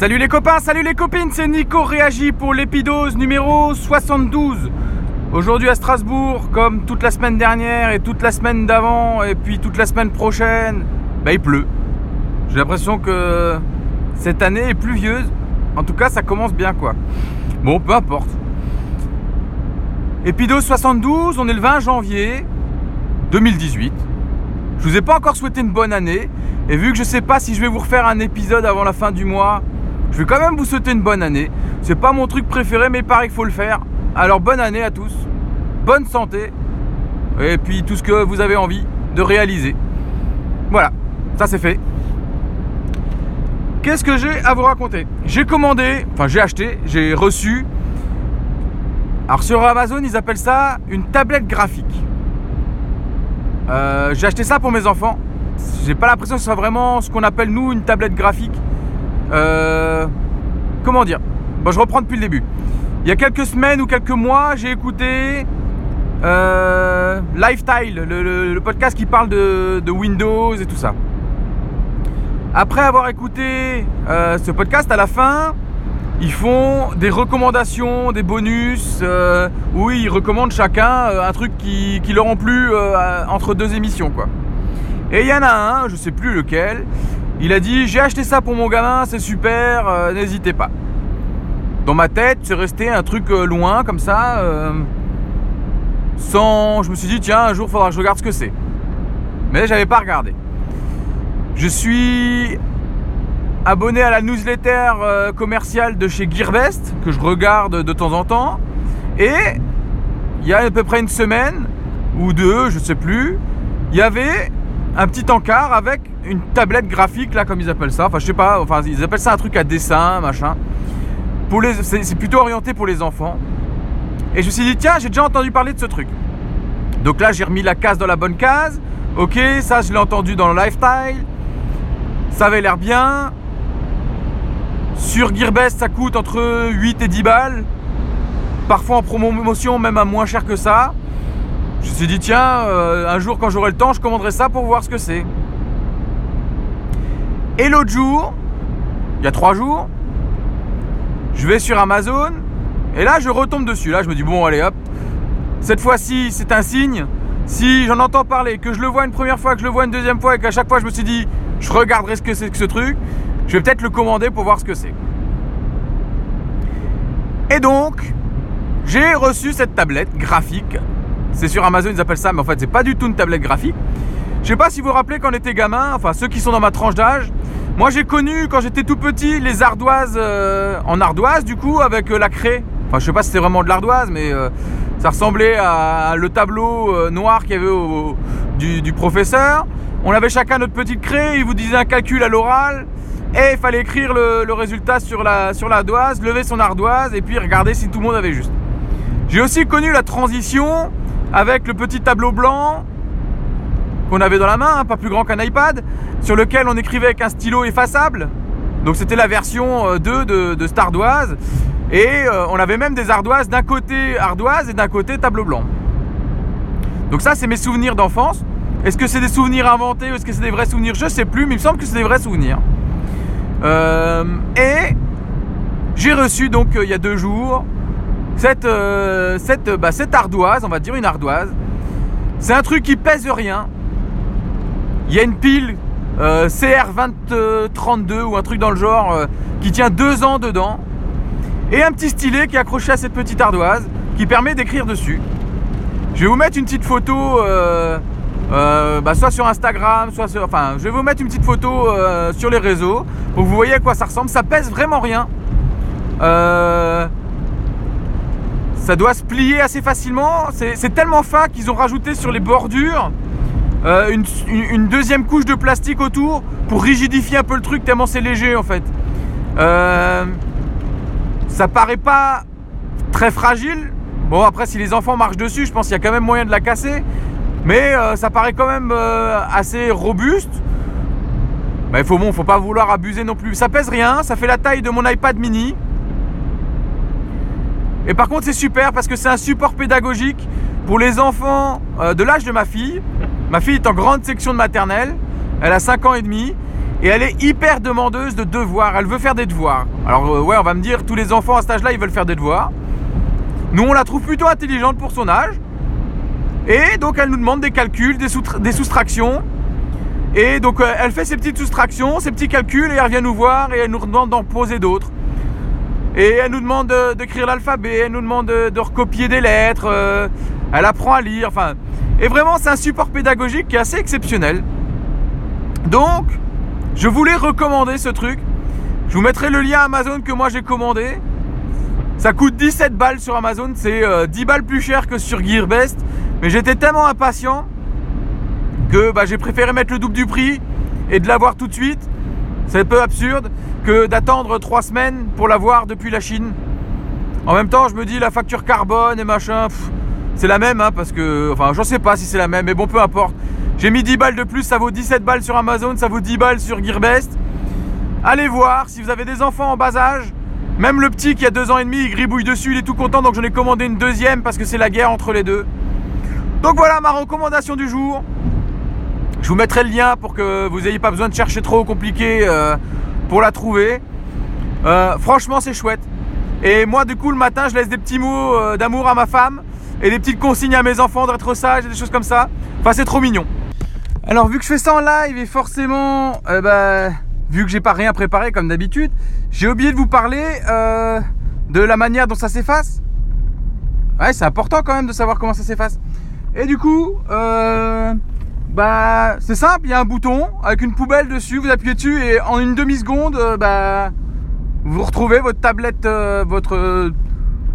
Salut les copains, salut les copines, c'est Nico Réagi pour l'épidose numéro 72. Aujourd'hui à Strasbourg, comme toute la semaine dernière et toute la semaine d'avant et puis toute la semaine prochaine, bah il pleut. J'ai l'impression que cette année est pluvieuse. En tout cas, ça commence bien quoi. Bon, peu importe. Épidose 72, on est le 20 janvier 2018. Je vous ai pas encore souhaité une bonne année et vu que je sais pas si je vais vous refaire un épisode avant la fin du mois, je vais quand même vous souhaiter une bonne année. C'est pas mon truc préféré, mais il faut le faire. Alors bonne année à tous, bonne santé, et puis tout ce que vous avez envie de réaliser. Voilà, ça c'est fait. Qu'est-ce que j'ai à vous raconter? J'ai commandé, enfin j'ai acheté, j'ai reçu. Alors sur Amazon, ils appellent ça une tablette graphique. Euh, j'ai acheté ça pour mes enfants. J'ai pas l'impression que ce soit vraiment ce qu'on appelle nous une tablette graphique. Euh, comment dire? Bon, je reprends depuis le début. Il y a quelques semaines ou quelques mois, j'ai écouté euh, Lifestyle, le, podcast qui parle de, Windows et tout ça. Après avoir écouté euh, ce podcast, à la fin, ils font des recommandations, des bonus, euh, où ils recommandent chacun un truc qui, leur ont plu entre deux émissions. quoi. Et il y en a un, je sais plus lequel, il a dit J'ai acheté ça pour mon gamin, c'est super, euh, n'hésitez pas. Dans ma tête, c'est resté un truc euh, loin comme ça. Euh, sans. Je me suis dit Tiens, un jour, faudra que je regarde ce que c'est. Mais j'avais pas regardé. Je suis abonné à la newsletter commerciale de chez Gearbest, que je regarde de temps en temps. Et il y a à peu près une semaine, ou deux, je sais plus, il y avait un petit encart avec une tablette graphique là comme ils appellent ça. Enfin je sais pas, enfin ils appellent ça un truc à dessin, machin. Pour les, c'est, plutôt orienté pour les enfants. Et je me suis dit tiens j'ai déjà entendu parler de ce truc. Donc là j'ai remis la case dans la bonne case. Ok, ça je l'ai entendu dans le lifestyle. Ça avait l'air bien. Sur Gearbest ça coûte entre 8 et 10 balles. Parfois en promotion même à moins cher que ça. Je me suis dit, tiens, euh, un jour quand j'aurai le temps, je commanderai ça pour voir ce que c'est. Et l'autre jour, il y a trois jours, je vais sur Amazon et là je retombe dessus. Là je me dis, bon, allez hop, cette fois-ci c'est un signe. Si j'en entends parler, que je le vois une première fois, que je le vois une deuxième fois et qu'à chaque fois je me suis dit, je regarderai ce que c'est que ce truc, je vais peut-être le commander pour voir ce que c'est. Et donc, j'ai reçu cette tablette graphique c'est sur Amazon, ils appellent ça, mais en fait, c'est pas du tout une tablette graphique. Je sais pas si vous vous rappelez quand on était gamin, enfin ceux qui sont dans ma tranche d'âge. Moi, j'ai connu quand j'étais tout petit les ardoises euh, en ardoise, du coup, avec euh, la craie. Enfin, je sais pas si c'était vraiment de l'ardoise, mais euh, ça ressemblait à, le tableau noir qu'il y avait au, du, professeur. On avait chacun notre petite craie, il vous disait un calcul à l'oral. Et il fallait écrire le, le, résultat sur la sur l'ardoise, lever son ardoise et puis regarder si tout le monde avait juste. J'ai aussi connu la transition avec le petit tableau blanc qu'on avait dans la main, hein, pas plus grand qu'un iPad, sur lequel on écrivait avec un stylo effaçable. Donc c'était la version 2 euh, de, de cette ardoise. Et euh, on avait même des ardoises d'un côté ardoise et d'un côté tableau blanc. Donc ça c'est mes souvenirs d'enfance. Est-ce que c'est des souvenirs inventés ou est-ce que c'est des vrais souvenirs? Je sais plus, mais il me semble que c'est des vrais souvenirs. Euh, et j'ai reçu donc il y a deux jours cette, euh, cette, bah, cette ardoise, on va dire une ardoise, c'est un truc qui pèse rien. Il y a une pile euh, CR2032 ou un truc dans le genre euh, qui tient deux ans dedans. Et un petit stylet qui est accroché à cette petite ardoise qui permet d'écrire dessus. Je vais vous mettre une petite photo, bah, soit sur Instagram, soit sur. Enfin, je vais vous mettre une petite photo sur les réseaux pour que vous voyez à quoi ça ressemble. Ça pèse vraiment rien. Euh, ça doit se plier assez facilement. C'est tellement fin qu'ils ont rajouté sur les bordures euh, une, deuxième couche de plastique autour pour rigidifier un peu le truc tellement c'est léger en fait. Euh, ça paraît pas très fragile. Bon après si les enfants marchent dessus, je pense qu'il y a quand même moyen de la casser. Mais euh, ça paraît quand même assez robuste. Mais il faut bon, faut pas vouloir abuser non plus. Ça pèse rien, ça fait la taille de mon iPad mini. Et par contre, c'est super parce que c'est un support pédagogique pour les enfants euh, de l'âge de ma fille. Ma fille est en grande section de maternelle, elle a 5 ans et demi. Et elle est hyper demandeuse de devoirs. Elle veut faire des devoirs. Alors, euh, ouais, on va me dire, tous les enfants à cet âge-là, ils veulent faire des devoirs. Nous, on la trouve plutôt intelligente pour son âge. Et donc, elle nous demande des calculs, des, des soustractions. Et donc, euh, elle fait ses petites soustractions, ses petits calculs, et elle vient nous voir et elle nous demande d'en poser d'autres. Et elle nous demande d'écrire l'alphabet, elle nous demande de, recopier des lettres, euh, elle apprend à lire, enfin. Et vraiment, c'est un support pédagogique qui est assez exceptionnel. Donc, je voulais recommander ce truc. Je vous mettrai le lien Amazon que moi j'ai commandé. Ça coûte 17 balles sur Amazon, c'est 10 euh, balles plus cher que sur Gearbest. Mais j'étais tellement impatient que bah, j'ai préféré mettre le double du prix et de l'avoir tout de suite. C'est un peu absurde que d'attendre 3 semaines pour l'avoir depuis la Chine. En même temps, je me dis la facture carbone et machin, c'est la même, hein, parce que, enfin, je sais pas si c'est la même, mais bon, peu importe. J'ai mis 10 balles de plus, ça vaut 17 balles sur Amazon, ça vaut 10 balles sur Gearbest. Allez voir, si vous avez des enfants en bas âge, même le petit qui a 2 ans et demi, il gribouille dessus, il est tout content, donc j'en ai commandé une deuxième parce que c'est la guerre entre les deux. Donc voilà ma recommandation du jour. Je vous mettrai le lien pour que vous n'ayez pas besoin de chercher trop compliqué euh, pour la trouver. Euh, franchement, c'est chouette. Et moi, du coup, le matin, je laisse des petits mots euh, d'amour à ma femme et des petites consignes à mes enfants d'être sage et des choses comme ça. Enfin, c'est trop mignon. Alors vu que je fais ça en live et forcément, bah, vu que j'ai pas rien préparé comme d'habitude, j'ai oublié de vous parler de la manière dont ça s'efface. Ouais, c'est important quand même de savoir comment ça s'efface. Et du coup, euh, bah, c'est simple, il y a un bouton avec une poubelle dessus, vous appuyez dessus et en une demi seconde, bah, vous retrouvez votre tablette, votre,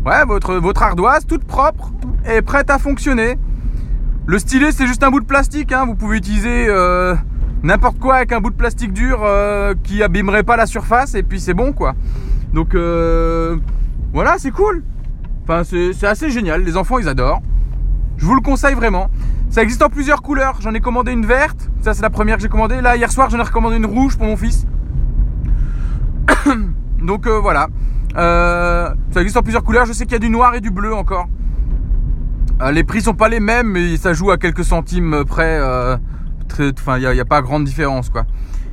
ouais, votre, votre ardoise toute propre et prête à fonctionner. Le stylet, c'est juste un bout de plastique. Hein. Vous pouvez utiliser euh, n'importe quoi avec un bout de plastique dur euh, qui abîmerait pas la surface et puis c'est bon quoi. Donc euh, voilà, c'est cool. Enfin, c'est assez génial. Les enfants, ils adorent. Je vous le conseille vraiment. Ça existe en plusieurs couleurs. J'en ai commandé une verte. Ça, c'est la première que j'ai commandée. Là, hier soir, j'en ai recommandé une rouge pour mon fils. Donc voilà. ça existe en plusieurs couleurs. Je sais qu'il y a du noir et du bleu encore. Euh, les prix sont pas les mêmes, mais ça joue à quelques centimes près. Euh, enfin, il n'y a, pas grande différence, quoi.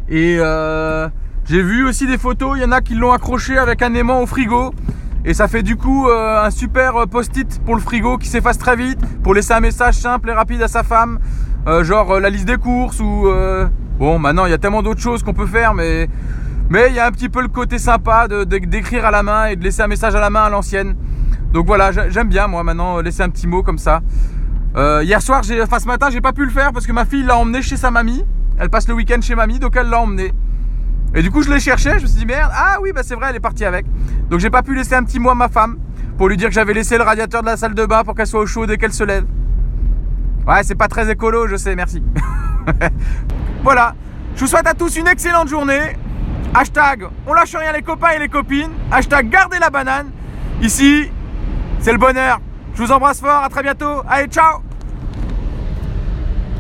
Et euh, j'ai vu aussi des photos. Il y en a qui l'ont accroché avec un aimant au frigo. Et ça fait du coup un super post-it pour le frigo qui s'efface très vite pour laisser un message simple et rapide à sa femme, genre la liste des courses ou bon maintenant il y a tellement d'autres choses qu'on peut faire, mais mais il y a un petit peu le côté sympa de d'écrire à la main et de laisser un message à la main à l'ancienne. Donc voilà, j'aime bien moi maintenant laisser un petit mot comme ça. Euh, hier soir, enfin ce matin, j'ai pas pu le faire parce que ma fille l'a emmené chez sa mamie. Elle passe le week-end chez mamie, donc elle l'a emmené. Et du coup, je l'ai cherché, je me suis dit merde, ah oui, bah c'est vrai, elle est partie avec. Donc j'ai pas pu laisser un petit mot à ma femme pour lui dire que j'avais laissé le radiateur de la salle de bain pour qu'elle soit au chaud dès qu'elle se lève. Ouais, c'est pas très écolo, je sais, merci. voilà, je vous souhaite à tous une excellente journée. Hashtag on lâche rien les copains et les copines. Hashtag gardez la banane. Ici, c'est le bonheur. Je vous embrasse fort, à très bientôt. Allez, ciao